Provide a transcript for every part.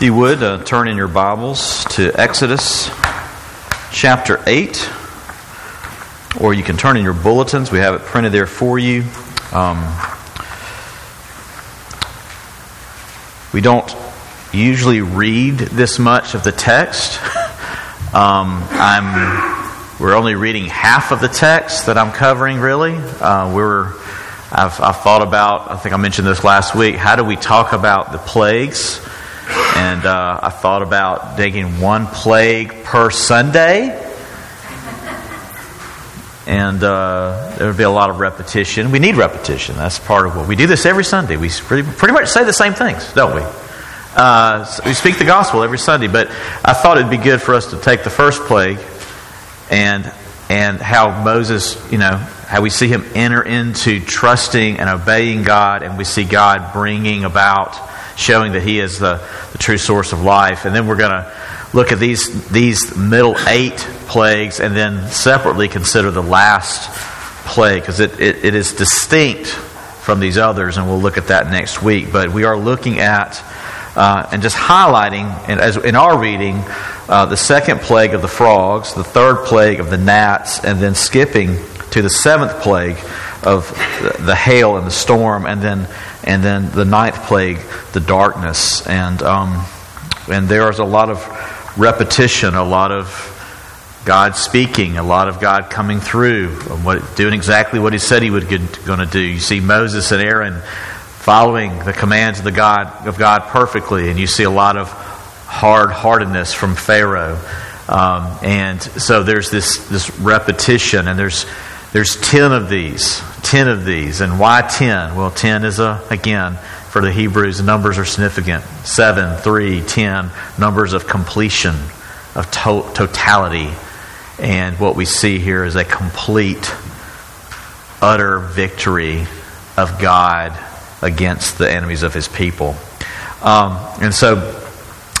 You would, uh, turn in your Bibles to Exodus chapter 8, or you can turn in your bulletins. We have it printed there for you. Um, we don't usually read this much of the text. Um, I'm, we're only reading half of the text that I'm covering, really. Uh, we're, I've, I've thought about, I think I mentioned this last week, how do we talk about the plagues? And uh, I thought about taking one plague per Sunday. And uh, there would be a lot of repetition. We need repetition. That's part of what we do. This every Sunday. We pretty, pretty much say the same things, don't we? Uh, so we speak the gospel every Sunday. But I thought it'd be good for us to take the first plague and and how Moses, you know, how we see him enter into trusting and obeying God, and we see God bringing about showing that He is the, the true source of life. And then we're going to look at these, these middle eight plagues and then separately consider the last plague because it, it, it is distinct from these others, and we'll look at that next week. But we are looking at uh, and just highlighting, and as in our reading, uh, the second plague of the frogs, the third plague of the gnats, and then skipping to the seventh plague of the hail and the storm, and then and then the ninth plague, the darkness. And, um, and there's a lot of repetition, a lot of God speaking, a lot of God coming through, what, doing exactly what He said He was going to do. You see Moses and Aaron following the commands of the God of God perfectly, and you see a lot of hard heartedness from Pharaoh. Um, and so there's this this repetition, and there's there's 10 of these. 10 of these. And why 10? Well, 10 is, a, again, for the Hebrews, numbers are significant. 7, 3, 10, numbers of completion, of to- totality. And what we see here is a complete, utter victory of God against the enemies of his people. Um, and so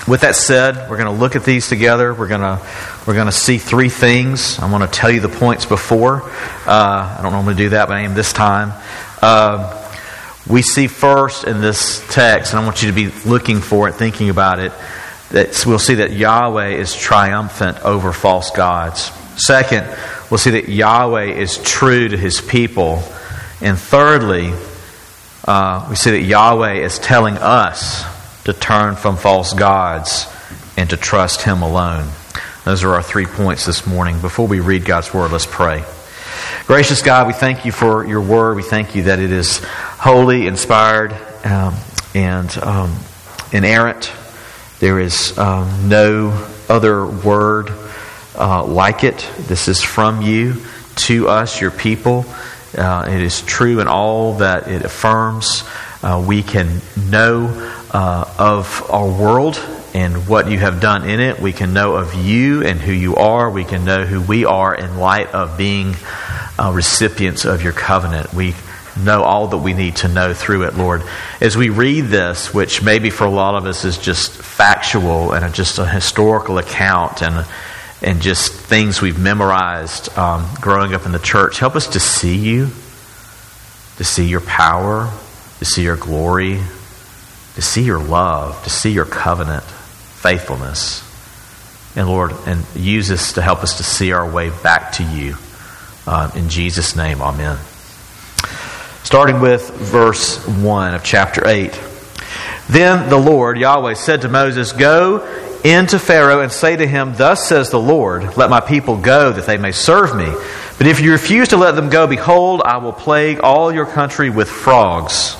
with that said, we're going to look at these together. We're going to we're going to see three things. I'm going to tell you the points before. Uh, I don't normally do that, but I am this time. Uh, we see first in this text, and I want you to be looking for it, thinking about it. That we'll see that Yahweh is triumphant over false gods. Second, we'll see that Yahweh is true to His people, and thirdly, uh, we see that Yahweh is telling us to turn from false gods and to trust Him alone. Those are our three points this morning. Before we read God's Word, let's pray. Gracious God, we thank you for your Word. We thank you that it is holy, inspired, um, and um, inerrant. There is um, no other Word uh, like it. This is from you to us, your people. Uh, it is true in all that it affirms. Uh, we can know uh, of our world and what you have done in it. We can know of you and who you are. We can know who we are in light of being uh, recipients of your covenant. We know all that we need to know through it, Lord. As we read this, which maybe for a lot of us is just factual and just a historical account and and just things we've memorized um, growing up in the church, help us to see you, to see your power, to see your glory, to see your love, to see your covenant faithfulness. And Lord, and use this to help us to see our way back to you. Uh, in Jesus' name, amen. Starting with verse 1 of chapter 8. Then the Lord, Yahweh, said to Moses, Go into Pharaoh and say to him, Thus says the Lord, Let my people go, that they may serve me. But if you refuse to let them go, behold, I will plague all your country with frogs.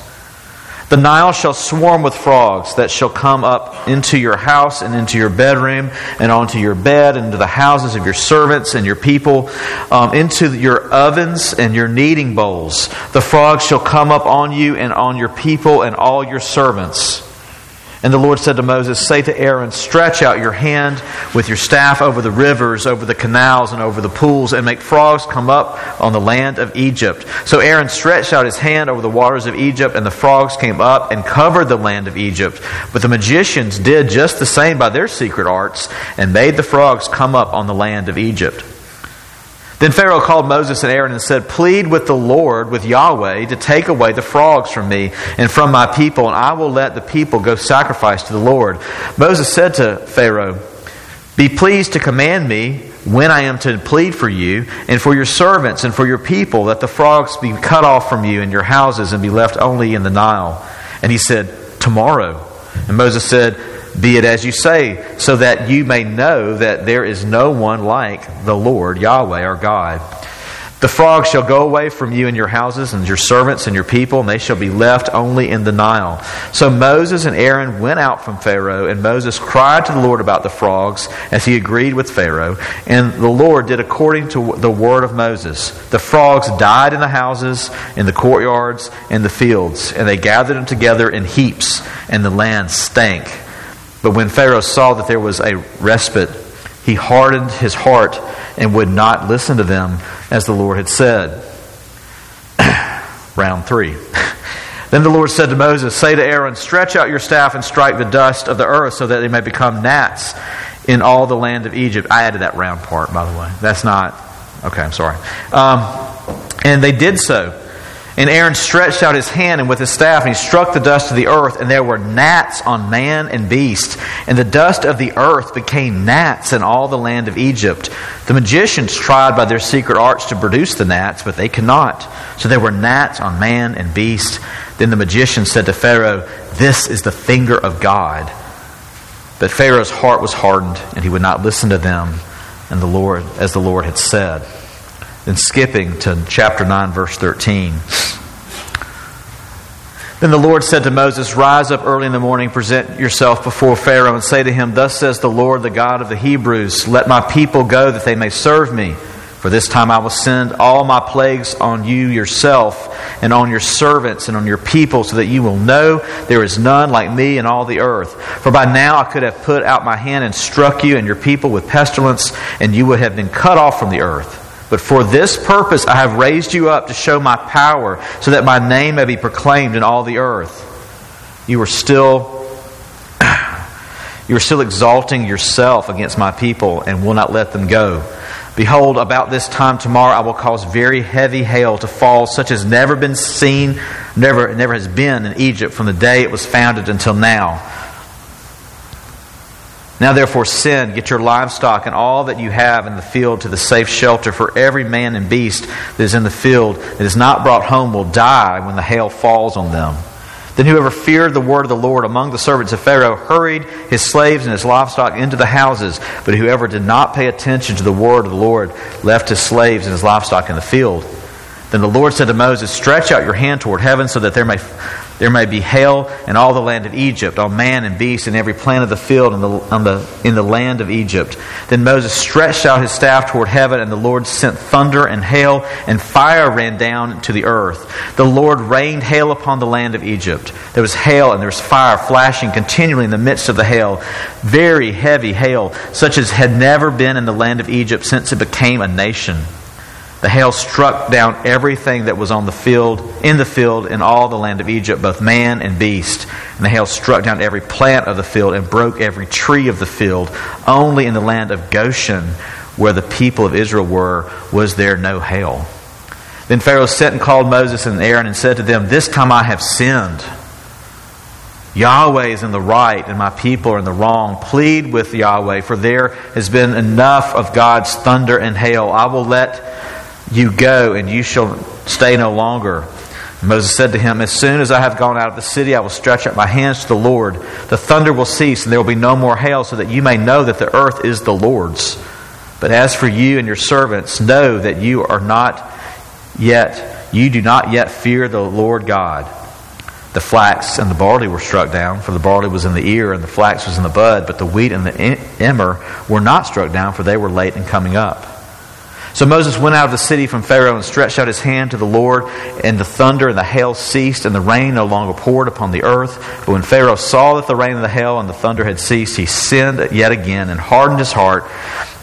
The Nile shall swarm with frogs that shall come up into your house and into your bedroom and onto your bed and into the houses of your servants and your people, um, into your ovens and your kneading bowls. The frogs shall come up on you and on your people and all your servants. And the Lord said to Moses, Say to Aaron, Stretch out your hand with your staff over the rivers, over the canals, and over the pools, and make frogs come up on the land of Egypt. So Aaron stretched out his hand over the waters of Egypt, and the frogs came up and covered the land of Egypt. But the magicians did just the same by their secret arts, and made the frogs come up on the land of Egypt. Then Pharaoh called Moses and Aaron and said, Plead with the Lord, with Yahweh, to take away the frogs from me and from my people, and I will let the people go sacrifice to the Lord. Moses said to Pharaoh, Be pleased to command me when I am to plead for you and for your servants and for your people, that the frogs be cut off from you and your houses and be left only in the Nile. And he said, Tomorrow. And Moses said, be it as you say, so that you may know that there is no one like the Lord Yahweh our God. The frogs shall go away from you and your houses and your servants and your people, and they shall be left only in the Nile. So Moses and Aaron went out from Pharaoh, and Moses cried to the Lord about the frogs, as he agreed with Pharaoh. And the Lord did according to the word of Moses. The frogs died in the houses, in the courtyards, in the fields, and they gathered them together in heaps, and the land stank. But when Pharaoh saw that there was a respite, he hardened his heart and would not listen to them as the Lord had said. Round three. Then the Lord said to Moses, Say to Aaron, Stretch out your staff and strike the dust of the earth so that they may become gnats in all the land of Egypt. I added that round part, by the way. That's not. Okay, I'm sorry. Um, and they did so. And Aaron stretched out his hand and with his staff, and he struck the dust of the earth, and there were gnats on man and beast. And the dust of the earth became gnats in all the land of Egypt. The magicians tried by their secret arts to produce the gnats, but they could not. So there were gnats on man and beast. Then the magician said to Pharaoh, This is the finger of God. But Pharaoh's heart was hardened, and he would not listen to them, and the Lord, as the Lord had said. Then skipping to chapter 9, verse 13. Then the Lord said to Moses, Rise up early in the morning, present yourself before Pharaoh, and say to him, Thus says the Lord, the God of the Hebrews, Let my people go that they may serve me. For this time I will send all my plagues on you yourself, and on your servants, and on your people, so that you will know there is none like me in all the earth. For by now I could have put out my hand and struck you and your people with pestilence, and you would have been cut off from the earth. But for this purpose I have raised you up to show my power, so that my name may be proclaimed in all the earth. You are still you are still exalting yourself against my people and will not let them go. Behold, about this time tomorrow I will cause very heavy hail to fall, such as never been seen, never never has been in Egypt from the day it was founded until now. Now, therefore, send, get your livestock and all that you have in the field to the safe shelter, for every man and beast that is in the field that is not brought home will die when the hail falls on them. Then whoever feared the word of the Lord among the servants of Pharaoh hurried his slaves and his livestock into the houses. But whoever did not pay attention to the word of the Lord left his slaves and his livestock in the field. Then the Lord said to Moses, Stretch out your hand toward heaven so that there may there may be hail in all the land of Egypt, on man and beast, and every plant of the field in the, the, in the land of Egypt. Then Moses stretched out his staff toward heaven, and the Lord sent thunder and hail, and fire ran down to the earth. The Lord rained hail upon the land of Egypt. There was hail, and there was fire flashing continually in the midst of the hail. Very heavy hail, such as had never been in the land of Egypt since it became a nation. The hail struck down everything that was on the field, in the field, in all the land of Egypt, both man and beast. And the hail struck down every plant of the field and broke every tree of the field. Only in the land of Goshen, where the people of Israel were, was there no hail. Then Pharaoh sent and called Moses and Aaron and said to them, This time I have sinned. Yahweh is in the right and my people are in the wrong. Plead with Yahweh, for there has been enough of God's thunder and hail. I will let you go, and you shall stay no longer. Moses said to him, As soon as I have gone out of the city, I will stretch out my hands to the Lord. The thunder will cease, and there will be no more hail, so that you may know that the earth is the Lord's. But as for you and your servants, know that you are not yet, you do not yet fear the Lord God. The flax and the barley were struck down, for the barley was in the ear, and the flax was in the bud, but the wheat and the emmer were not struck down, for they were late in coming up. So Moses went out of the city from Pharaoh and stretched out his hand to the Lord, and the thunder and the hail ceased, and the rain no longer poured upon the earth. But when Pharaoh saw that the rain and the hail and the thunder had ceased, he sinned yet again and hardened his heart,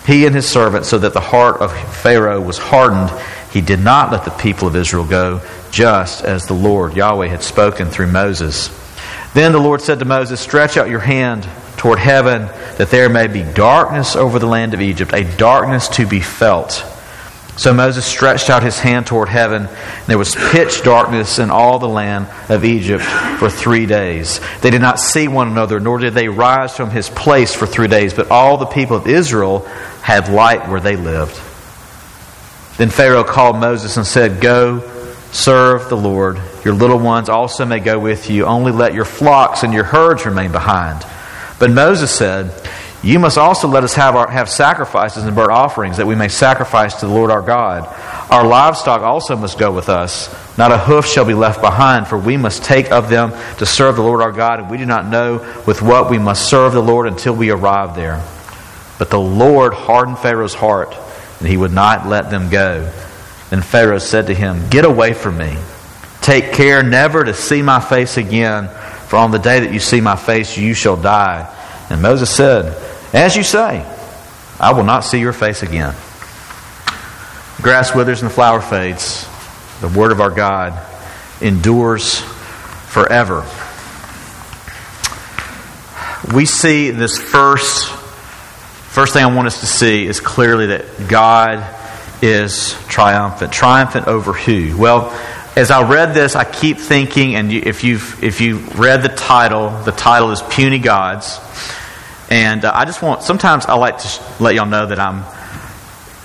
he and his servants, so that the heart of Pharaoh was hardened. He did not let the people of Israel go, just as the Lord Yahweh had spoken through Moses. Then the Lord said to Moses, Stretch out your hand toward heaven, that there may be darkness over the land of Egypt, a darkness to be felt So Moses stretched out his hand toward heaven, and there was pitch darkness in all the land of Egypt for three days. They did not see one another, nor did they rise from his place for three days, but all the people of Israel had light where they lived. Then Pharaoh called Moses and said, Go, serve the Lord. Your little ones also may go with you. Only let your flocks and your herds remain behind. But Moses said, you must also let us have, our, have sacrifices and burnt offerings, that we may sacrifice to the Lord our God. Our livestock also must go with us. Not a hoof shall be left behind, for we must take of them to serve the Lord our God, and we do not know with what we must serve the Lord until we arrive there. But the Lord hardened Pharaoh's heart, and he would not let them go. Then Pharaoh said to him, Get away from me. Take care never to see my face again, for on the day that you see my face, you shall die. And Moses said, as you say, I will not see your face again. Grass withers and the flower fades. The word of our God endures forever. We see this first first thing I want us to see is clearly that God is triumphant. Triumphant over who? Well, as I read this, I keep thinking, and if you've if you read the title, the title is "Puny Gods." And uh, I just want, sometimes I like to let y'all know that I'm,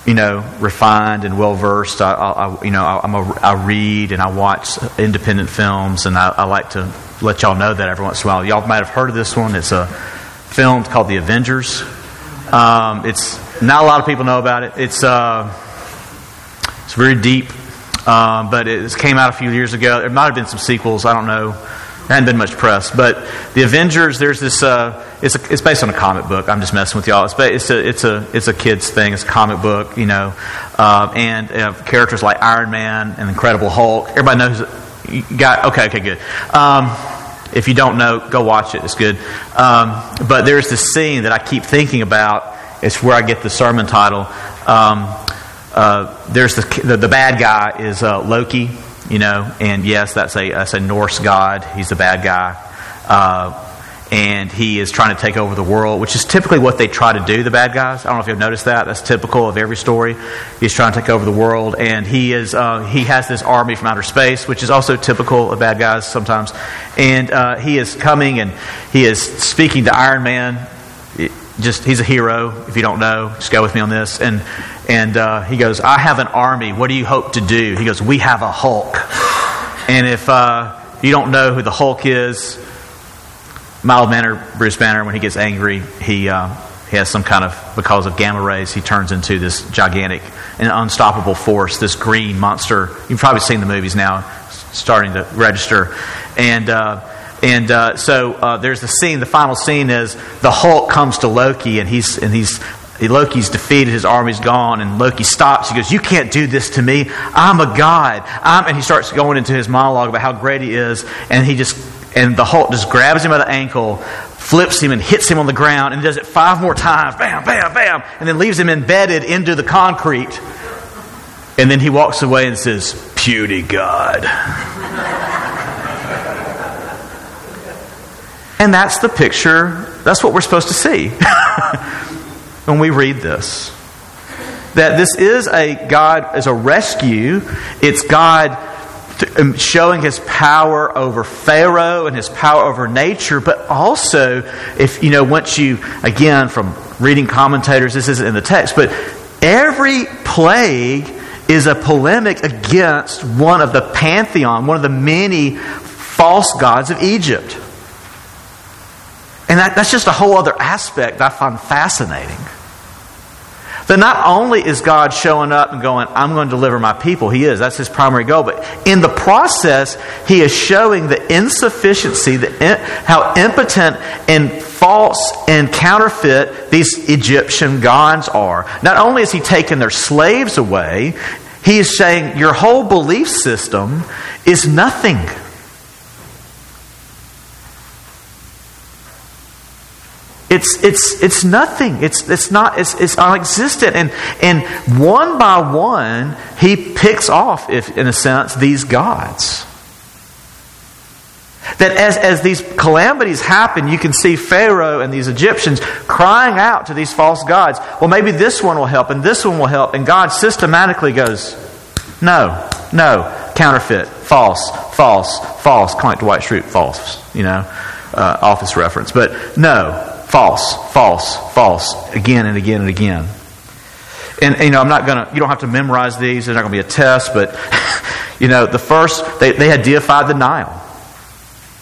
you know, refined and well versed. I, I, you know, I, am a, I read and I watch independent films, and I, I, like to let y'all know that every once in a while. Y'all might have heard of this one. It's a film called The Avengers. Um, it's not a lot of people know about it. It's uh, it's very deep, uh, but it came out a few years ago. There might have been some sequels. I don't know. There hadn't been much press, but the Avengers. There's this. Uh, it's a, it's based on a comic book. I'm just messing with y'all. It's it's a it's a it's a kids thing. It's a comic book, you know, uh, and uh, characters like Iron Man and Incredible Hulk. Everybody knows. You got okay. Okay. Good. Um, if you don't know, go watch it. It's good. Um, but there's this scene that I keep thinking about. It's where I get the sermon title. Um, uh, there's the, the, the bad guy is uh, Loki you know, and yes, that's a that's a Norse god. He's the bad guy, uh, and he is trying to take over the world, which is typically what they try to do. The bad guys. I don't know if you've noticed that. That's typical of every story. He's trying to take over the world, and he is uh, he has this army from outer space, which is also typical of bad guys sometimes. And uh, he is coming, and he is speaking to Iron Man. Just he's a hero. If you don't know, just go with me on this. And and uh, he goes, I have an army. What do you hope to do? He goes, We have a Hulk. And if uh, you don't know who the Hulk is, mild manner Bruce Banner, when he gets angry, he, uh, he has some kind of, because of gamma rays, he turns into this gigantic and unstoppable force, this green monster. You've probably seen the movies now, starting to register. And, uh, and uh, so uh, there's the scene. The final scene is the Hulk comes to Loki, and he's and he's Loki's defeated, his army's gone, and Loki stops. He goes, You can't do this to me. I'm a god. I'm, and he starts going into his monologue about how great he is, and he just and the Hulk just grabs him by the ankle, flips him and hits him on the ground, and does it five more times, bam, bam, bam, and then leaves him embedded into the concrete. And then he walks away and says, Puny God. and that's the picture, that's what we're supposed to see. when we read this. That this is a God as a rescue. It's God um, showing his power over Pharaoh and his power over nature, but also, if you know, once you, again, from reading commentators, this isn't in the text, but every plague is a polemic against one of the pantheon, one of the many false gods of Egypt. And that, that's just a whole other aspect I find fascinating. That not only is God showing up and going, I'm going to deliver my people, He is, that's His primary goal, but in the process, He is showing the insufficiency, the, how impotent and false and counterfeit these Egyptian gods are. Not only is He taking their slaves away, He is saying, Your whole belief system is nothing. It's, it's, it's nothing. It's, it's not, it's, it's non-existent. And, and one by one, he picks off, if, in a sense, these gods. That as, as these calamities happen, you can see Pharaoh and these Egyptians crying out to these false gods. Well, maybe this one will help and this one will help. And God systematically goes, no, no, counterfeit, false, false, false. Like Dwight Schrute, false, you know, uh, office reference. But no, false, false, false, again and again and again. And, you know, I'm not going to, you don't have to memorize these. There's not going to be a test, but, you know, the first, they, they had deified the Nile.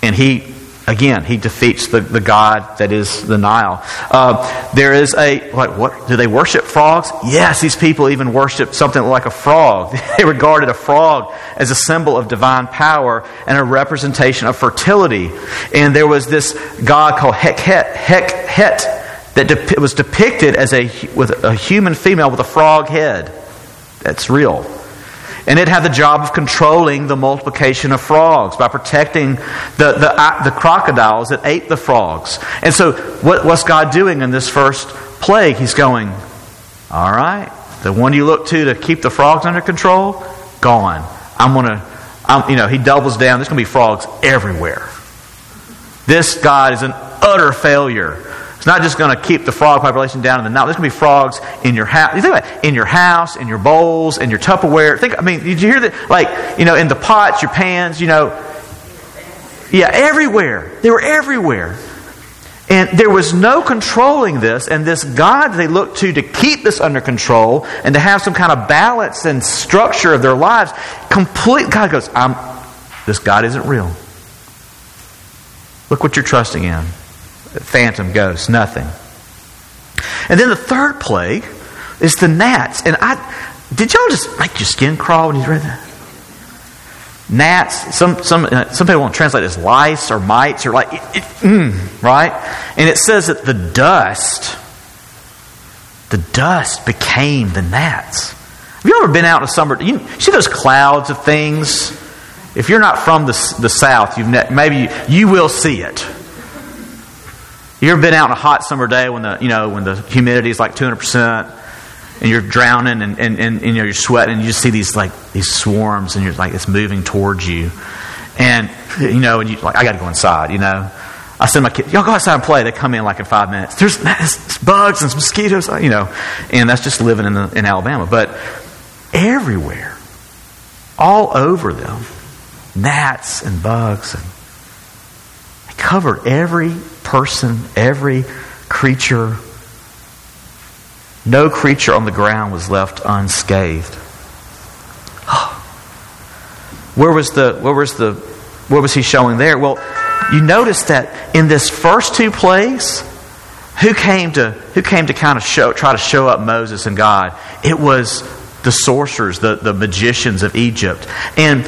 And he, again, he defeats the, the god that is the Nile. Uh, there is a, like, what? Do they worship frogs? Yes, these people even worship something like a frog. They regarded a frog as a symbol of divine power and a representation of fertility. And there was this god called Hekhet, Hekhet that de- was depicted as a, with a human female with a frog head. That's real. And it had the job of controlling the multiplication of frogs by protecting the, the, uh, the crocodiles that ate the frogs. And so, what, what's God doing in this first plague? He's going, All right, the one you look to to keep the frogs under control, gone. I'm going to, you know, he doubles down. There's going to be frogs everywhere. This God is an utter failure it's not just going to keep the frog population down in the Nile. There's going to be frogs in your house. You think about it, in your house, in your bowls, in your Tupperware. Think, I mean, did you hear that? Like, you know, in the pots, your pans, you know. Yeah, everywhere. They were everywhere. And there was no controlling this, and this God they looked to to keep this under control and to have some kind of balance and structure of their lives, complete God goes, I'm this God isn't real. Look what you're trusting in phantom ghost, nothing. And then the third plague is the gnats. And I did y'all just make your skin crawl when you read that? Gnats. Some some uh, some people won't translate as lice or mites or like it, it, mm, right. And it says that the dust, the dust became the gnats. Have you ever been out in a summer? You see those clouds of things. If you're not from the, the south, you've ne- maybe you will see it you ever been out on a hot summer day when the you know when the humidity is like 200 percent and you're drowning and, and, and, you know you're sweating and you just see these like these swarms and you're like it's moving towards you. And you know and you like I got to go inside you know. I send my kids y'all go outside and play. They come in like in five minutes. There's, there's bugs and mosquitoes uh, you know. And that's just living in the, in Alabama. But everywhere all over them gnats and bugs and they covered every person, every creature, no creature on the ground was left unscathed. Where was the where was the what was he showing there? Well, you notice that in this first two plays, who came to who came to kind of show try to show up Moses and God? It was the sorcerers, the, the magicians of Egypt. And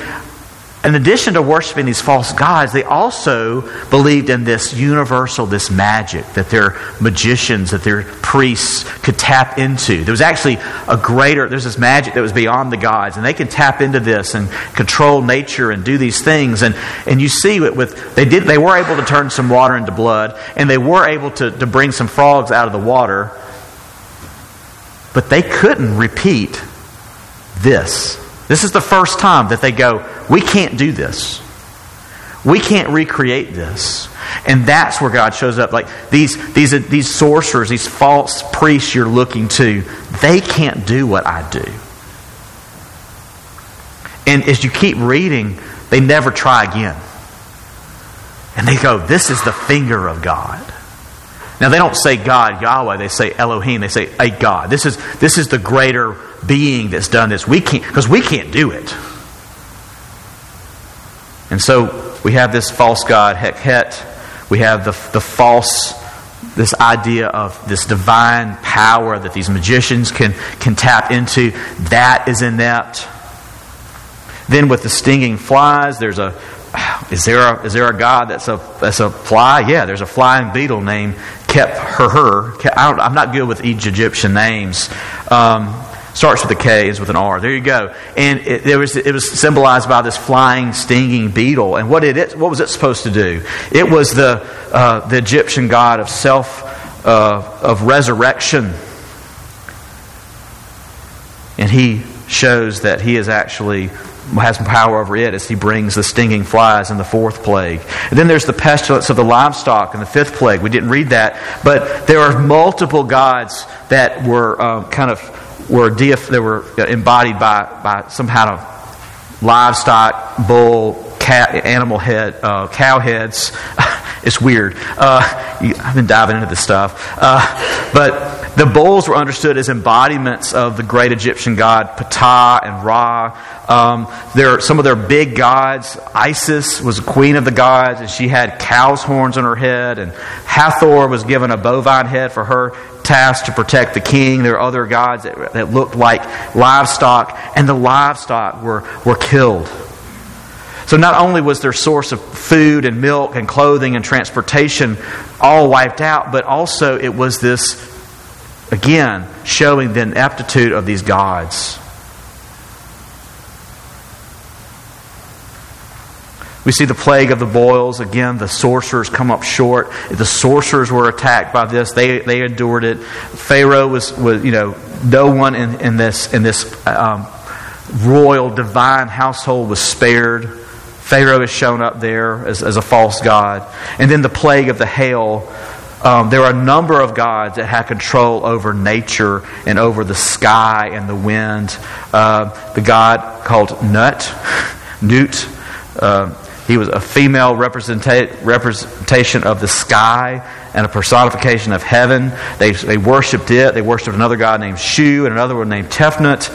in addition to worshiping these false gods, they also believed in this universal, this magic that their magicians, that their priests could tap into. There was actually a greater, there's this magic that was beyond the gods, and they can tap into this and control nature and do these things. And, and you see it with, they did, they were able to turn some water into blood, and they were able to, to bring some frogs out of the water, but they couldn't repeat this. This is the first time that they go, we can't do this. We can't recreate this. And that's where God shows up. Like these, these, these sorcerers, these false priests you're looking to, they can't do what I do. And as you keep reading, they never try again. And they go, This is the finger of God. Now they don't say God, Yahweh, they say Elohim, they say a God. This is, this is the greater being that's done this. We can't, because we can't do it. And so we have this false God, Hekhet. We have the, the false, this idea of this divine power that these magicians can, can tap into. That is inept. Then with the stinging flies, there's a, is there a, is there a God that's a, that's a fly? Yeah, there's a flying beetle named Kep Her Her. I'm not good with each Egyptian names. Um, starts with a K, ends with an R. There you go. And it, it, was, it was symbolized by this flying, stinging beetle. And what, it, what was it supposed to do? It was the, uh, the Egyptian god of self, uh, of resurrection. And he shows that he is actually has power over it as he brings the stinging flies in the fourth plague. And then there's the pestilence of the livestock in the fifth plague. We didn't read that, but there are multiple gods that were uh, kind of were deif, that were embodied by by some kind of livestock, bull, cat, animal head, uh, cow heads. it's weird. Uh, I've been diving into this stuff, uh, but the bulls were understood as embodiments of the great Egyptian god Ptah and Ra. Um, some of their big gods, Isis was queen of the gods, and she had cow's horns on her head, and Hathor was given a bovine head for her task to protect the king. There were other gods that, that looked like livestock, and the livestock were, were killed. So not only was their source of food and milk and clothing and transportation all wiped out, but also it was this Again, showing the ineptitude of these gods. We see the plague of the boils. Again, the sorcerers come up short. The sorcerers were attacked by this. They, they endured it. Pharaoh was, was you know, no one in, in this, in this um, royal, divine household was spared. Pharaoh is shown up there as, as a false god. And then the plague of the hail um, there are a number of gods that have control over nature and over the sky and the wind. Uh, the god called Nut, Nut, uh, he was a female representa- representation of the sky and a personification of heaven. They, they worshipped it. They worshipped another god named Shu and another one named Tefnut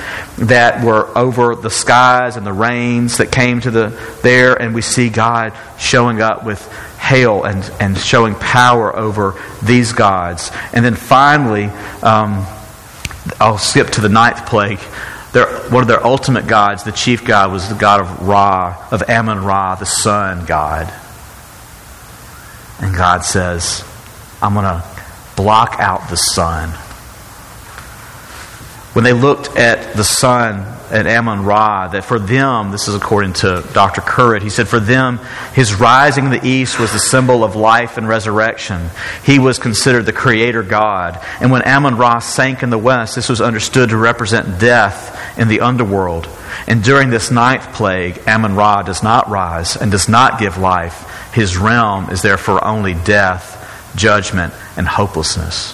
that were over the skies and the rains that came to the there. And we see God showing up with hail and, and showing power over these gods. And then finally, um, I'll skip to the ninth plague. Their, one of their ultimate gods, the chief god, was the god of Ra, of Ammon Ra, the sun god. And God says, I'm going to block out the sun. When they looked at the sun at Ammon Ra that for them, this is according to Dr. Currid, he said, for them, his rising in the east was the symbol of life and resurrection. He was considered the creator God. And when Ammon Ra sank in the west, this was understood to represent death in the underworld. And during this ninth plague, Ammon Ra does not rise and does not give life. His realm is therefore only death, judgment, and hopelessness.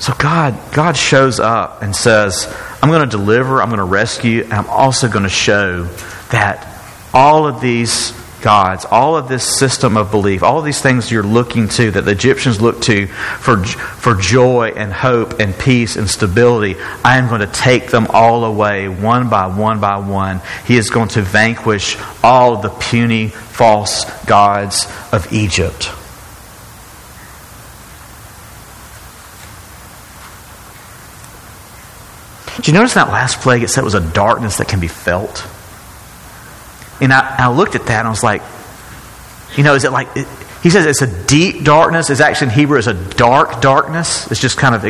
So God, God shows up and says, I'm going to deliver, I'm going to rescue, and I'm also going to show that all of these gods, all of this system of belief, all of these things you're looking to, that the Egyptians look to for, for joy and hope and peace and stability, I am going to take them all away one by one by one. He is going to vanquish all the puny, false gods of Egypt. Do you notice that last plague? It said it was a darkness that can be felt. And I, I looked at that and I was like, you know, is it like, it, he says it's a deep darkness. It's actually in Hebrew, it's a dark darkness. It's just kind of,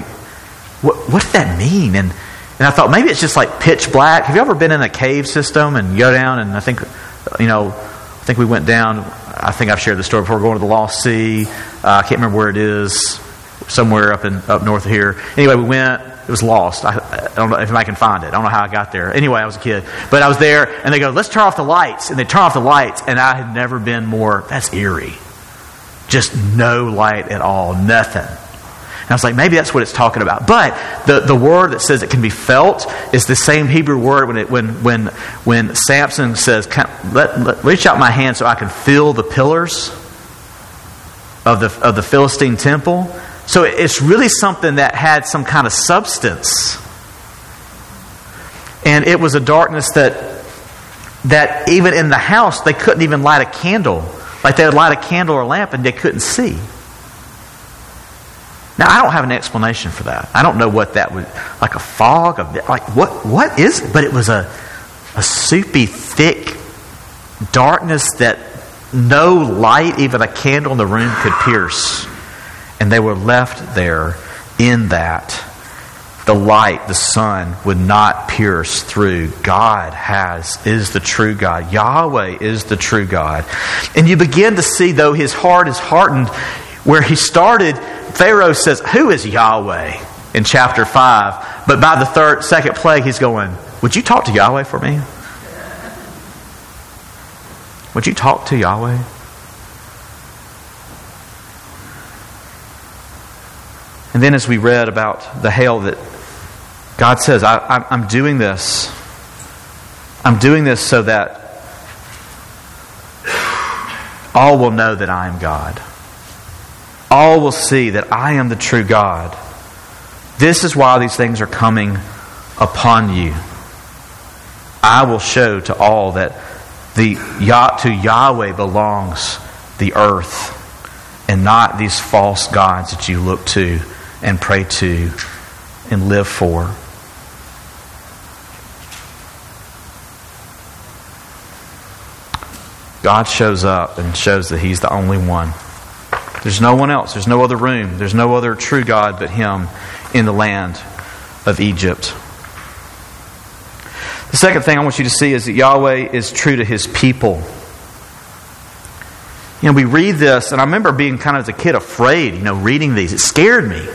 what, what did that mean? And, and I thought maybe it's just like pitch black. Have you ever been in a cave system and you go down and I think, you know, I think we went down, I think I've shared the story before, going to the Lost Sea. Uh, I can't remember where it is, somewhere up in up north of here. Anyway, we went it was lost. I, I, don't know if I can find it. I don't know how I got there. Anyway, I was a kid. But I was there, and they go, let's turn off the lights. And they turn off the lights, and I had never been more, that's eerie. Just no light at all, nothing. And I was like, maybe that's what it's talking about. But the, the word that says it can be felt is the same Hebrew word when, it, when, when, when Samson says, let, let, reach out my hand so I can feel the pillars of the, of the Philistine temple. So it's really something that had some kind of substance. And it was a darkness that that even in the house they couldn't even light a candle. Like they would light a candle or a lamp and they couldn't see. Now I don't have an explanation for that. I don't know what that was like a fog of like what what is it? But it was a a soupy thick darkness that no light, even a candle in the room could pierce. And they were left there in that. The light, the sun, would not pierce through. God has, is the true God. Yahweh is the true God. And you begin to see, though his heart is hardened, where he started, Pharaoh says, Who is Yahweh? in chapter 5. But by the third, second plague, he's going, Would you talk to Yahweh for me? Would you talk to Yahweh? And then, as we read about the hail, that God says, I, am doing this. I'm doing this so that all will know that I am God. All will see that I am the true God. This is why these things are coming upon you. I will show to all that the to Yahweh belongs the earth and not these false gods that you look to and pray to and live for. God shows up and shows that He's the only one. There's no one else. There's no other room. There's no other true God but Him in the land of Egypt. The second thing I want you to see is that Yahweh is true to His people. You know, we read this, and I remember being kind of as a kid afraid, you know, reading these. It scared me.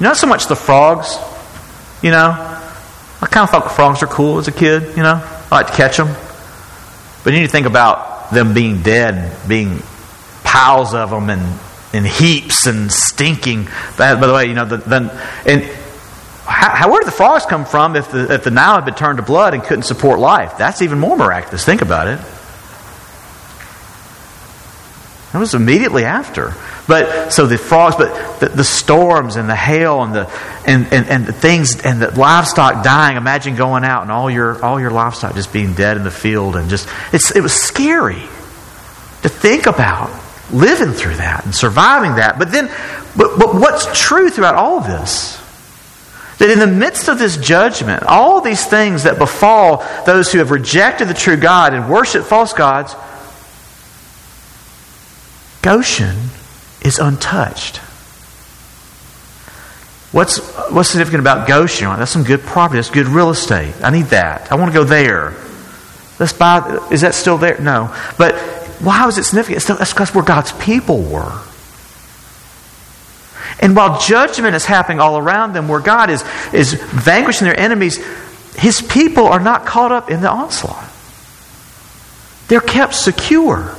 Not so much the frogs, you know. I kind of thought frogs are cool as a kid, you know. I like to catch them. But you need to think about them being dead, being piles of them and in heaps and stinking. By, by the way, you know, the, the and how, where did the frogs come from if the, if the Nile had been turned to blood and couldn't support life? That's even more miraculous. Think about it. That was immediately after. But so the frogs, but the, the storms and the hail and the and, and, and the things and the livestock dying. Imagine going out and all your all your livestock just being dead in the field and just it's it was scary to think about living through that and surviving that. But then but, but what's true throughout all of this? That in the midst of this judgment, all these things that befall those who have rejected the true God and worship false gods, Goshen is untouched. What's, what's significant about Goshen? That's some good property. That's good real estate. I need that. I want to go there. Let's buy. Is that still there? No. But why was it significant? That's because where God's people were. And while judgment is happening all around them, where God is, is vanquishing their enemies, his people are not caught up in the onslaught. They're kept secure.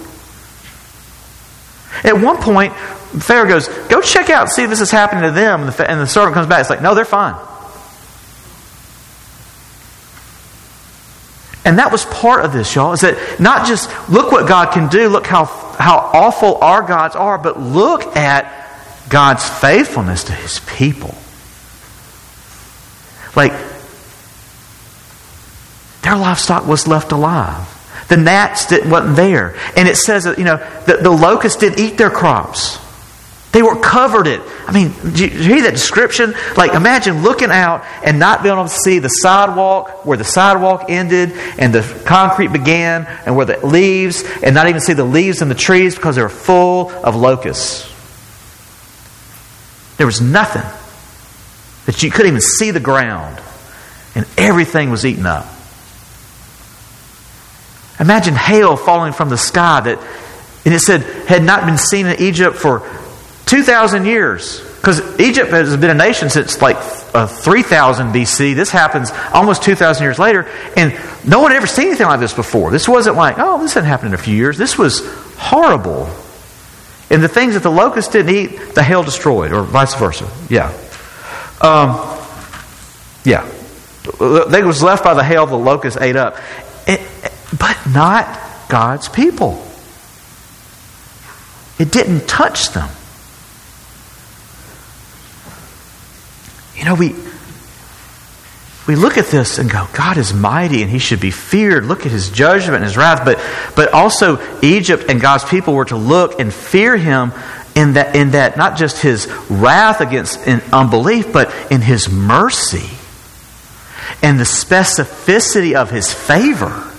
At one point, Pharaoh goes, Go check out see if this is happening to them. And the, servant comes back. It's like, No, they're fine. And that was part of this, y'all, is that not just look what God can do, look how, how awful our gods are, but look at God's faithfulness to his people. Like, their livestock was left alive. The gnats didn't, wasn't there. And it says that, you know, the, the locusts didn't eat their crops. They were covered it. I mean, do you hear that description? Like, imagine looking out and not being able to see the sidewalk, where the sidewalk ended and the concrete began, and where the leaves, and not even see the leaves in the trees because they were full of locusts. There was nothing that you couldn't even see the ground, and everything was eaten up. Imagine hail falling from the sky that, and it said, had not been seen in Egypt for 2,000 years. Because Egypt has been a nation since like uh, 3000 BC. This happens almost 2,000 years later. And no one had ever seen anything like this before. This wasn't like, oh, this didn't happen in a few years. This was horrible. And the things that the locusts didn't eat, the hail destroyed, or vice versa. Yeah. Um, yeah. They was left by the hail the locusts ate up but not God's people. It didn't touch them. You know, we we look at this and go, God is mighty and he should be feared. Look at his judgment and his wrath. But but also Egypt and God's people were to look and fear him in that in that not just his wrath against unbelief, but in his mercy and the specificity of his favor.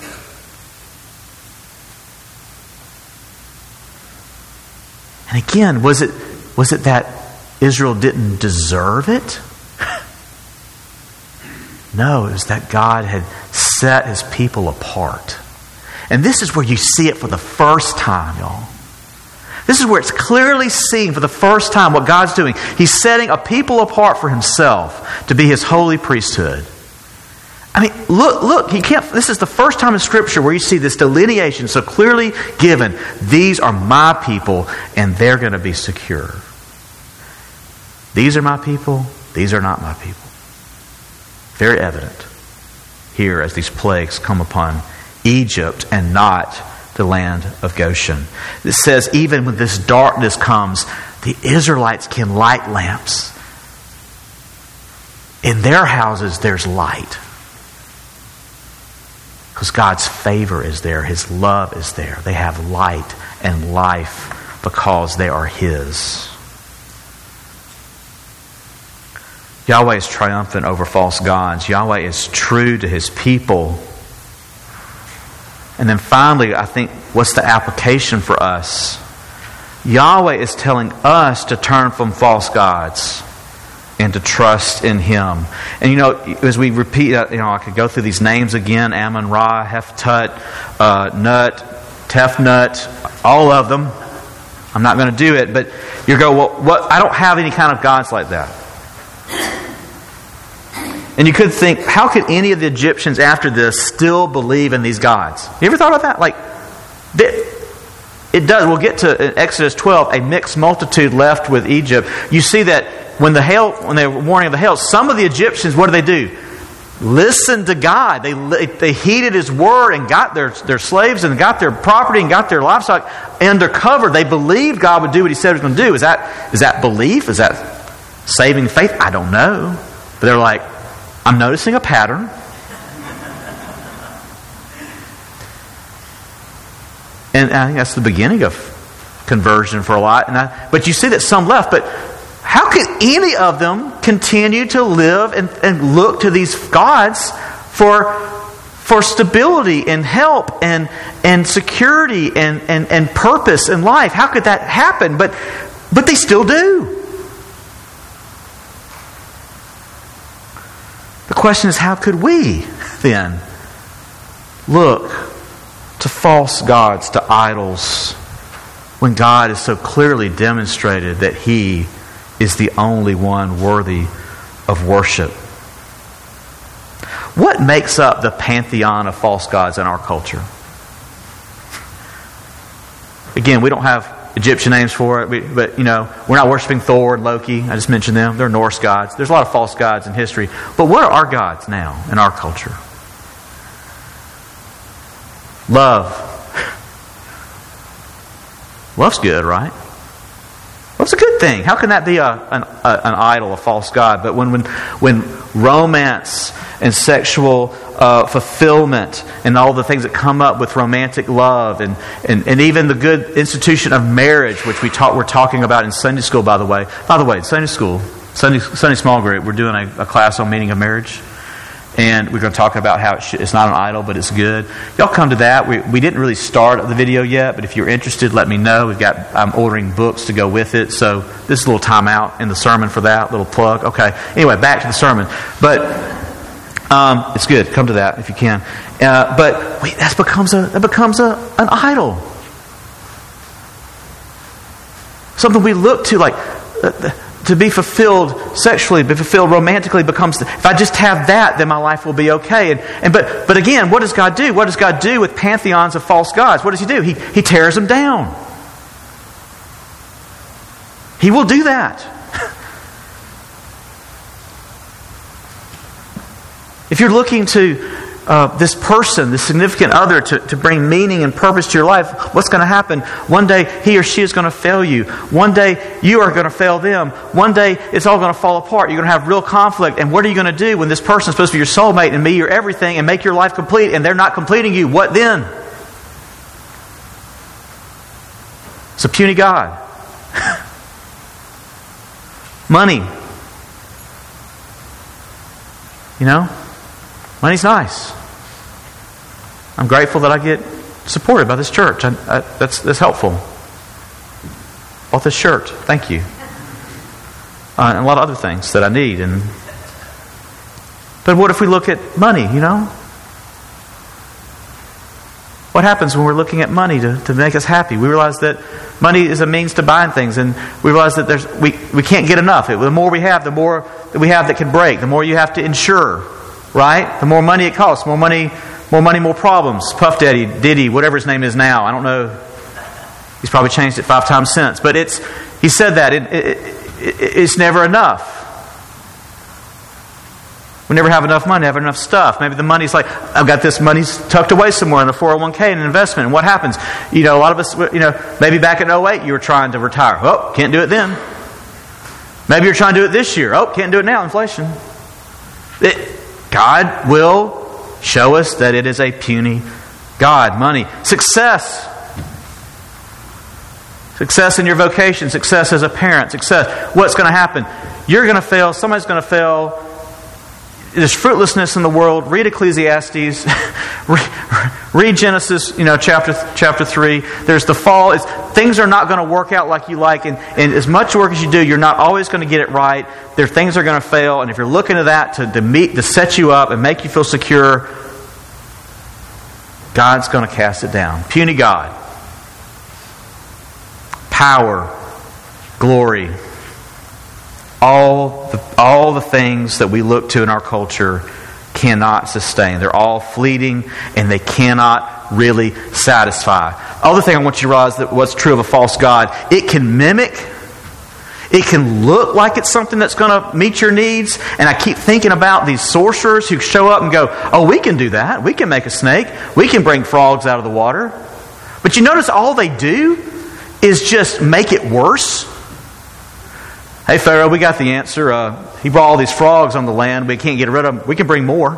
And again, was it, was it that Israel didn't deserve it? no, it was that God had set his people apart. And this is where you see it for the first time, y'all. This is where it's clearly seen for the first time what God's doing. He's setting a people apart for himself to be his holy priesthood. I mean, look, look, he can't this is the first time in scripture where you see this delineation so clearly given. These are my people and they're going to be secure. These are my people, these are not my people. Very evident here as these plagues come upon Egypt and not the land of Goshen. It says, even when this darkness comes, the Israelites can light lamps. In their houses, there's light. Because God's favor is there, His love is there. They have light and life because they are His. Yahweh is triumphant over false gods. Yahweh is true to His people and then finally, I think, what's the application for us? Yahweh is telling us to turn from false gods and to trust in Him. And you know, as we repeat, uh, you know, I could go through these names again Ammon Ra, Heftut, uh, Nut, Tefnut, all of them. I'm not going to do it, but you go, well, what? I don't have any kind of gods like that. And you could think, how could any of the Egyptians after this still believe in these gods? You ever thought about that? Like, it does. We'll get to Exodus 12, a mixed multitude left with Egypt. You see that when the hail, when they were warning of the hail, some of the Egyptians, what do they do? Listen to God. They, they heeded His word and got their, their slaves and got their property and got their livestock undercover. They believed God would do what He said He was going to do. Is that, is that belief? Is that saving faith? I don't know. But they're like, I'm noticing a pattern. And I think that's the beginning of conversion for a lot. And I, but you see that some left. But how could any of them continue to live and, and look to these gods for, for stability and help and, and security and, and, and purpose in life? How could that happen? But, but they still do. The question is, how could we then look to false gods, to idols, when God has so clearly demonstrated that He is the only one worthy of worship? What makes up the pantheon of false gods in our culture? Again, we don't have Egyptian names for it, but you know, we're not worshiping Thor and Loki. I just mentioned them. They're Norse gods. There's a lot of false gods in history. But what are our gods now in our culture? Love. Love's good, right? Love's a good thing. How can that be a, an, a, an idol, a false god? But when, when, when romance and sexual uh, fulfillment and all the things that come up with romantic love and, and, and even the good institution of marriage, which we talk, we're talking about in Sunday school, by the way. By the way, Sunday school, Sunday, Sunday small group, we're doing a, a class on meaning of marriage. And we're going to talk about how it's not an idol, but it's good. Y'all come to that. We, we didn't really start the video yet, but if you're interested, let me know. We've got I'm ordering books to go with it. So this is a little timeout in the sermon for that little plug. Okay. Anyway, back to the sermon. But um, it's good. Come to that if you can. Uh, but wait, that becomes a that becomes a an idol. Something we look to like. To be fulfilled sexually, be fulfilled romantically becomes, if I just have that, then my life will be okay. And, and but, but again, what does God do? What does God do with pantheons of false gods? What does He do? He, he tears them down. He will do that. if you're looking to uh, this person, this significant other, to, to bring meaning and purpose to your life, what's going to happen? One day, he or she is going to fail you. One day, you are going to fail them. One day, it's all going to fall apart. You're going to have real conflict. And what are you going to do when this person is supposed to be your soulmate and be your everything and make your life complete and they're not completing you? What then? It's a puny God. Money. You know? Money's nice. I'm grateful that I get supported by this church. I, I, that's, that's helpful. Bought this shirt. Thank you. Uh, and a lot of other things that I need. And but what if we look at money? You know, What happens when we're looking at money to, to make us happy? We realize that money is a means to buying things, and we realize that there's, we, we can't get enough. It, the more we have, the more that we have that can break. The more you have to insure, right? The more money it costs. More money, more money, more problems. Puff Daddy, Diddy, whatever his name is now. I don't know. He's probably changed it five times since. But it's, he said that. It, it, it, it's never enough. We never have enough money, have enough stuff. Maybe the money's like, I've got this money tucked away somewhere in a 401k, and an investment. And what happens? You know, a lot of us, you know, maybe back in 08 you were trying to retire. Oh, can't do it then. Maybe you're trying to do it this year. Oh, can't do it now, inflation. It, God will show us that it is a puny God. Money. Success. Success in your vocation, success as a parent, success. What's going to happen? You're going to fail, somebody's going to fail, there's fruitlessness in the world. Read Ecclesiastes. read Genesis, you know, chapter chapter three. There's the fall. It's, things are not going to work out like you like, and, and as much work as you do, you're not always going to get it right. There things are going to fail, and if you're looking to that to, to meet to set you up and make you feel secure, God's going to cast it down. Puny God. Power, glory, all the, all the things that we look to in our culture cannot sustain. They're all fleeting and they cannot really satisfy. Other thing I want you to realize that what's true of a false God, it can mimic, it can look like it's something that's going to meet your needs. And I keep thinking about these sorcerers who show up and go, oh, we can do that. We can make a snake. We can bring frogs out of the water. But you notice all they do is just make it worse. Hey, Pharaoh, we got the answer. Uh, he brought all these frogs on the land. We can't get rid of them. We can bring more.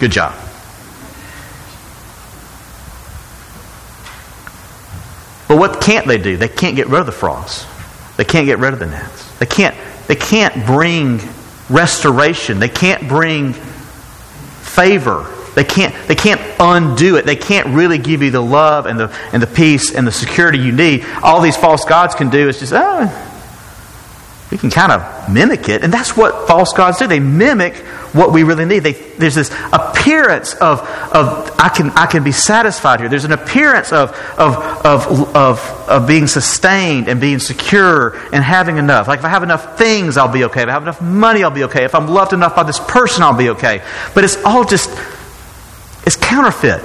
Good job. But what can't they do? They can't get rid of the frogs. They can't get rid of the gnats. They can't, they can't bring restoration. They can't bring favor they can't, they can't undo it. They can't really give you the love and the, and the peace and the security you need. All these false gods can do is just, oh, we can kind of mimic it. And that's what false gods do. They mimic what we really need. They, there's this appearance of, of I, can, I can be satisfied here. There's an appearance of, of, of, of, of being sustained and being secure and having enough. Like if I have enough things, I'll be okay. If I have enough money, I'll be okay. If I'm loved enough by this person, I'll be okay. But it's all just it's counterfeit.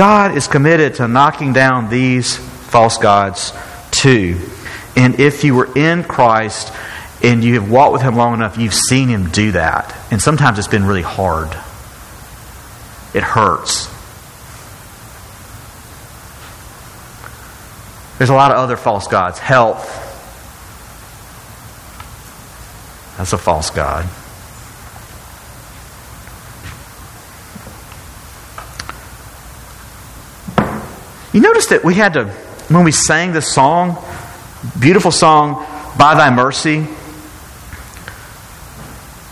God is committed to knocking down these false gods too. And if you were in Christ and you have walked with Him long enough, you've seen Him do that. And sometimes it's been really hard, it hurts. There's a lot of other false gods health, That's a false God. You notice that we had to, when we sang this song, beautiful song, By Thy Mercy,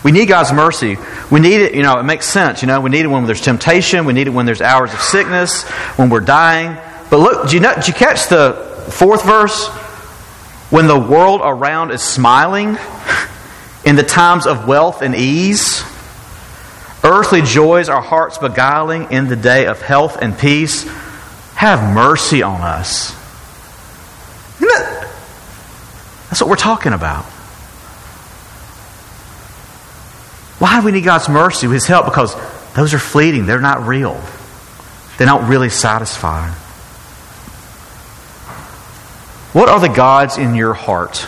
we need God's mercy. We need it, you know, it makes sense. You know, we need it when there's temptation. We need it when there's hours of sickness, when we're dying. But look, did you, know, did you catch the fourth verse? When the world around is smiling, in the times of wealth and ease. Earthly joys our hearts beguiling in the day of health and peace. Have mercy on us. That's what we're talking about. Why do we need God's mercy, His help? Because those are fleeting. They're not real. They don't really satisfy. What are the gods in your heart?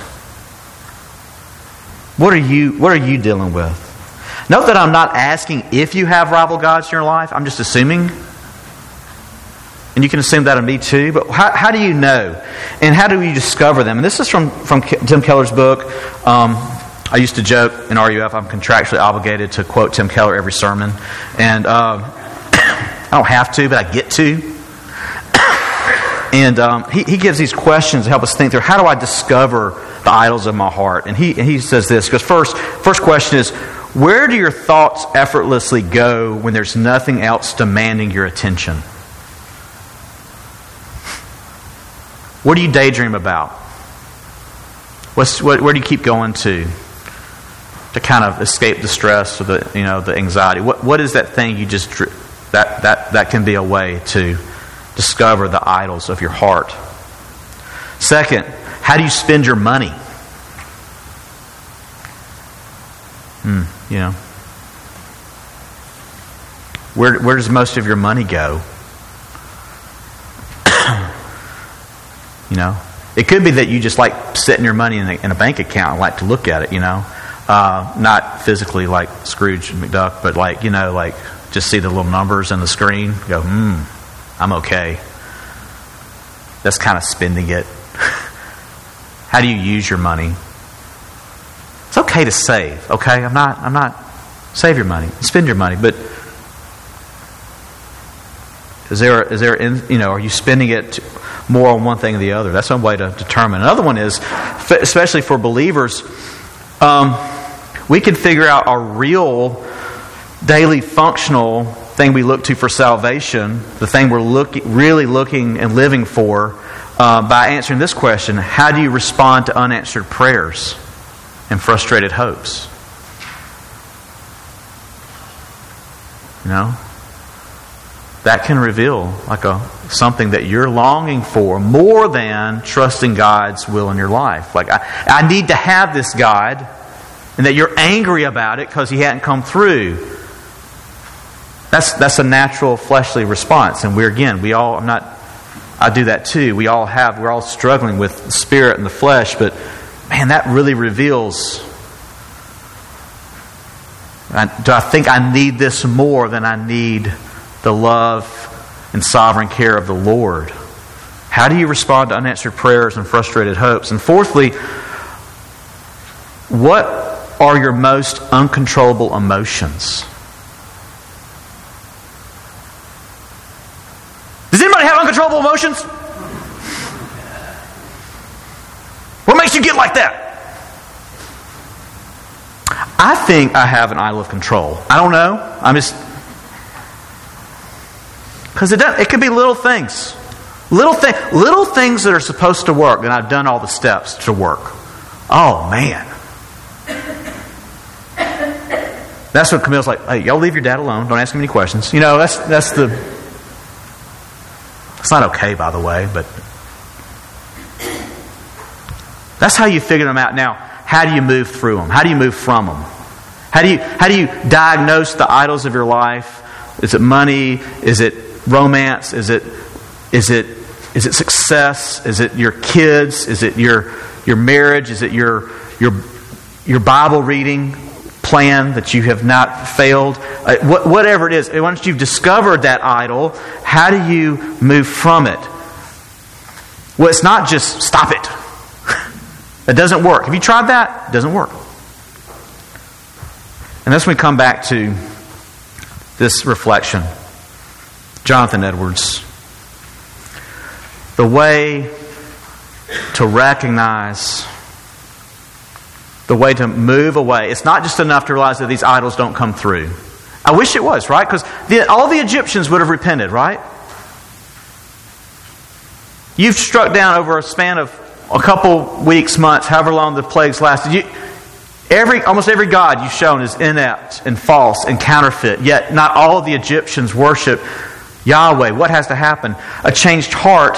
What are you, what are you dealing with? Note that I'm not asking if you have rival gods in your life. I'm just assuming. And you can assume that of me too. But how, how do you know? And how do you discover them? And this is from, from Tim Keller's book. Um, I used to joke in RUF, I'm contractually obligated to quote Tim Keller every sermon. And um, I don't have to, but I get to. And um, he, he gives these questions to help us think through how do I discover the idols of my heart? And he, and he says this because first, first question is where do your thoughts effortlessly go when there's nothing else demanding your attention? What do you daydream about? What's, what, where do you keep going to? to kind of escape the stress or the you know the anxiety? What what is that thing you just that that that can be a way to discover the idols of your heart. Second, how do you spend your money? Hmm, you know. Where, where does most of your money go? you know, it could be that you just like setting your money in a, in a bank account and like to look at it, you know. Uh, not physically like Scrooge McDuck, but like, you know, like just see the little numbers on the screen, go, hmm, I'm okay. That's kind of spending it. How do you use your money? It's okay to save, okay? I'm not I'm not save your money, spend your money, but is there is there in, you know are you spending it more on one thing or the other? That's one way to determine. Another one is, especially for believers, um, we can figure out our real daily functional thing we look to for salvation, the thing we're look, really looking and living for, uh, by answering this question How do you respond to unanswered prayers and frustrated hopes? You know? That can reveal like a something that you're longing for more than trusting God's will in your life. Like I, I need to have this God, and that you're angry about it because He hadn't come through. That's, that's a natural fleshly response. And we're, again, we all, I'm not, I do that too. We all have, we're all struggling with the spirit and the flesh, but man, that really reveals. Do I think I need this more than I need the love and sovereign care of the Lord? How do you respond to unanswered prayers and frustrated hopes? And fourthly, what are your most uncontrollable emotions? uncontrollable emotions? What makes you get like that? I think I have an idol of control. I don't know. I'm just. Because it, does, it could be little things. Little, thing, little things that are supposed to work, and I've done all the steps to work. Oh, man. That's what Camille's like, hey, y'all leave your dad alone. Don't ask him any questions. You know, that's, that's the it's not okay, by the way, but that's how you figure them out. Now, how do you move through them? How do you move from them? How do you, how do you diagnose the idols of your life? Is it money? Is it romance? Is it, is it, is it success? Is it your kids? Is it your, your marriage? Is it your, your, your Bible reading? Plan that you have not failed, uh, wh- whatever it is, once you've discovered that idol, how do you move from it? Well, it's not just stop it. it doesn't work. Have you tried that? It doesn't work. And that's when we come back to this reflection. Jonathan Edwards. The way to recognize the way to move away. It's not just enough to realize that these idols don't come through. I wish it was, right? Because all the Egyptians would have repented, right? You've struck down over a span of a couple weeks, months, however long the plagues lasted. You, every, almost every god you've shown is inept and false and counterfeit. Yet not all the Egyptians worship Yahweh. What has to happen? A changed heart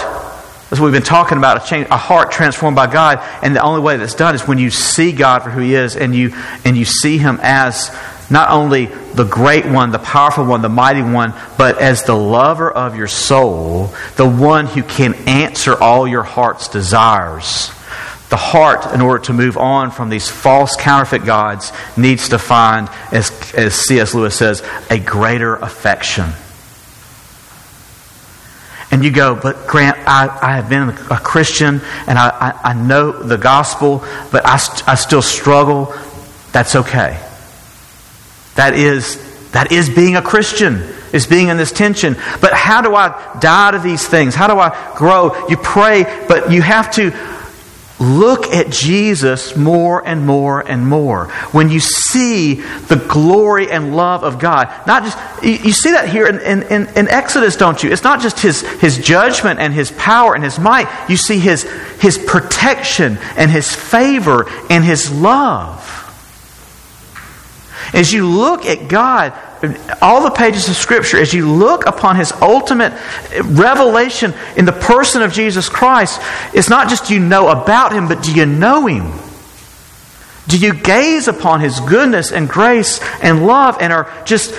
that's what we've been talking about, a, change, a heart transformed by God. And the only way that's done is when you see God for who He is and you, and you see Him as not only the great one, the powerful one, the mighty one, but as the lover of your soul, the one who can answer all your heart's desires. The heart, in order to move on from these false counterfeit gods, needs to find, as, as C.S. Lewis says, a greater affection and you go, but Grant, I, I have been a Christian and I, I, I know the gospel, but I, I still struggle. That's okay. That is, that is being a Christian, is being in this tension. But how do I die to these things? How do I grow? You pray, but you have to look at Jesus more and more and more. When you see the glory and love of God, not just, you see that here in, in, in, Exodus, don't you? It's not just his, his judgment and his power and his might. You see his, his protection and his favor and his love. As you look at God, all the pages of Scripture, as you look upon His ultimate revelation in the person of Jesus Christ, it's not just you know about Him, but do you know Him? Do you gaze upon His goodness and grace and love and are just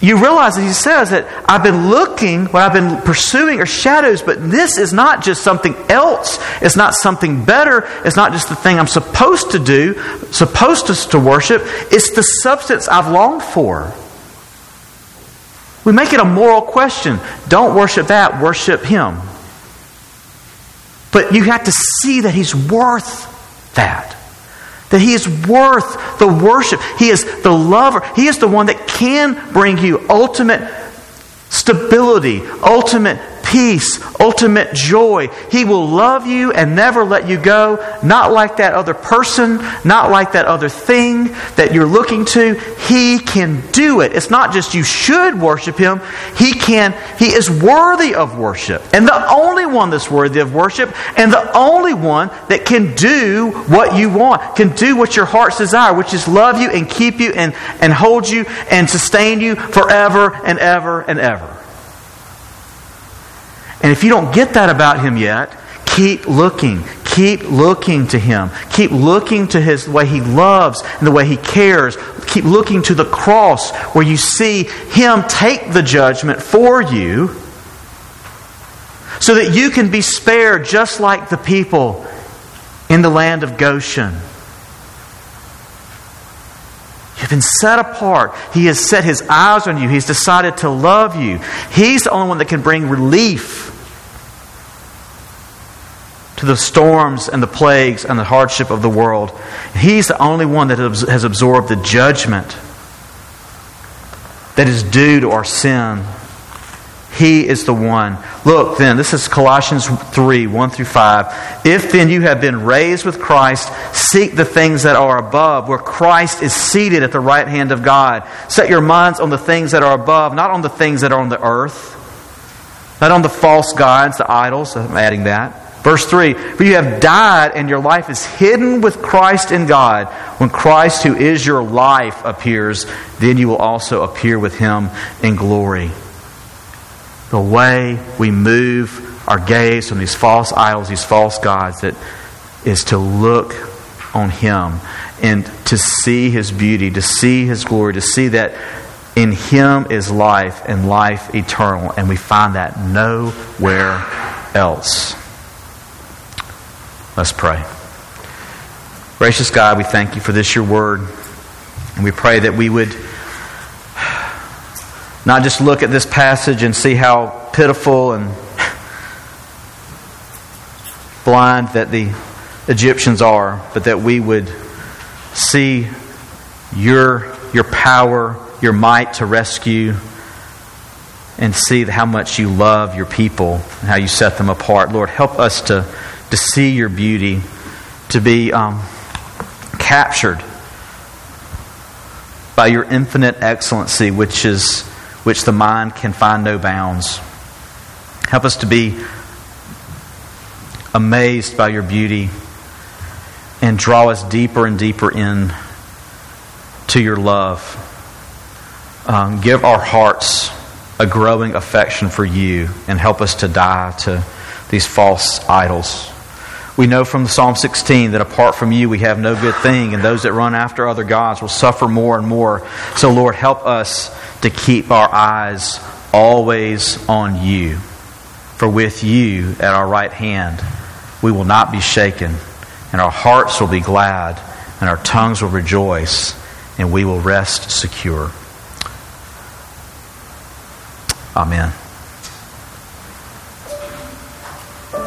you realize that he says that I've been looking, what I've been pursuing are shadows, but this is not just something else. It's not something better. It's not just the thing I'm supposed to do, supposed to, to worship. It's the substance I've longed for. We make it a moral question. Don't worship that, worship him. But you have to see that he's worth that. That He is worth the worship. He is the lover. He is the one that can bring you ultimate stability, ultimate peace, ultimate joy. He will love you and never let you go, not like that other person, not like that other thing that you're looking to. He can do it. It's not just you should worship him. He can he is worthy of worship. And the only one that's worthy of worship and the only one that can do what you want, can do what your heart's desire, which is love you and keep you and, and hold you and sustain you forever and ever and ever. And if you don't get that about him yet, keep looking. Keep looking to him. Keep looking to his the way he loves and the way he cares. Keep looking to the cross where you see him take the judgment for you so that you can be spared just like the people in the land of Goshen. You've been set apart. He has set his eyes on you. He's decided to love you. He's the only one that can bring relief to the storms and the plagues and the hardship of the world. He's the only one that has absorbed the judgment that is due to our sin. He is the one. Look, then, this is Colossians 3 1 through 5. If then you have been raised with Christ, seek the things that are above, where Christ is seated at the right hand of God. Set your minds on the things that are above, not on the things that are on the earth, not on the false gods, the idols. I'm adding that. Verse 3 For you have died, and your life is hidden with Christ in God. When Christ, who is your life, appears, then you will also appear with him in glory. The way we move our gaze from these false idols, these false gods, that is to look on him and to see his beauty, to see his glory, to see that in him is life and life eternal. And we find that nowhere else. Let's pray. Gracious God, we thank you for this, your word. And we pray that we would not just look at this passage and see how pitiful and blind that the Egyptians are, but that we would see your, your power, your might to rescue, and see how much you love your people and how you set them apart. Lord, help us to to see your beauty, to be um, captured by your infinite excellency, which is which the mind can find no bounds. Help us to be amazed by your beauty and draw us deeper and deeper in to your love. Um, give our hearts a growing affection for you and help us to die to these false idols. We know from Psalm 16 that apart from you we have no good thing, and those that run after other gods will suffer more and more. So, Lord, help us to keep our eyes always on you. For with you at our right hand, we will not be shaken, and our hearts will be glad, and our tongues will rejoice, and we will rest secure. Amen.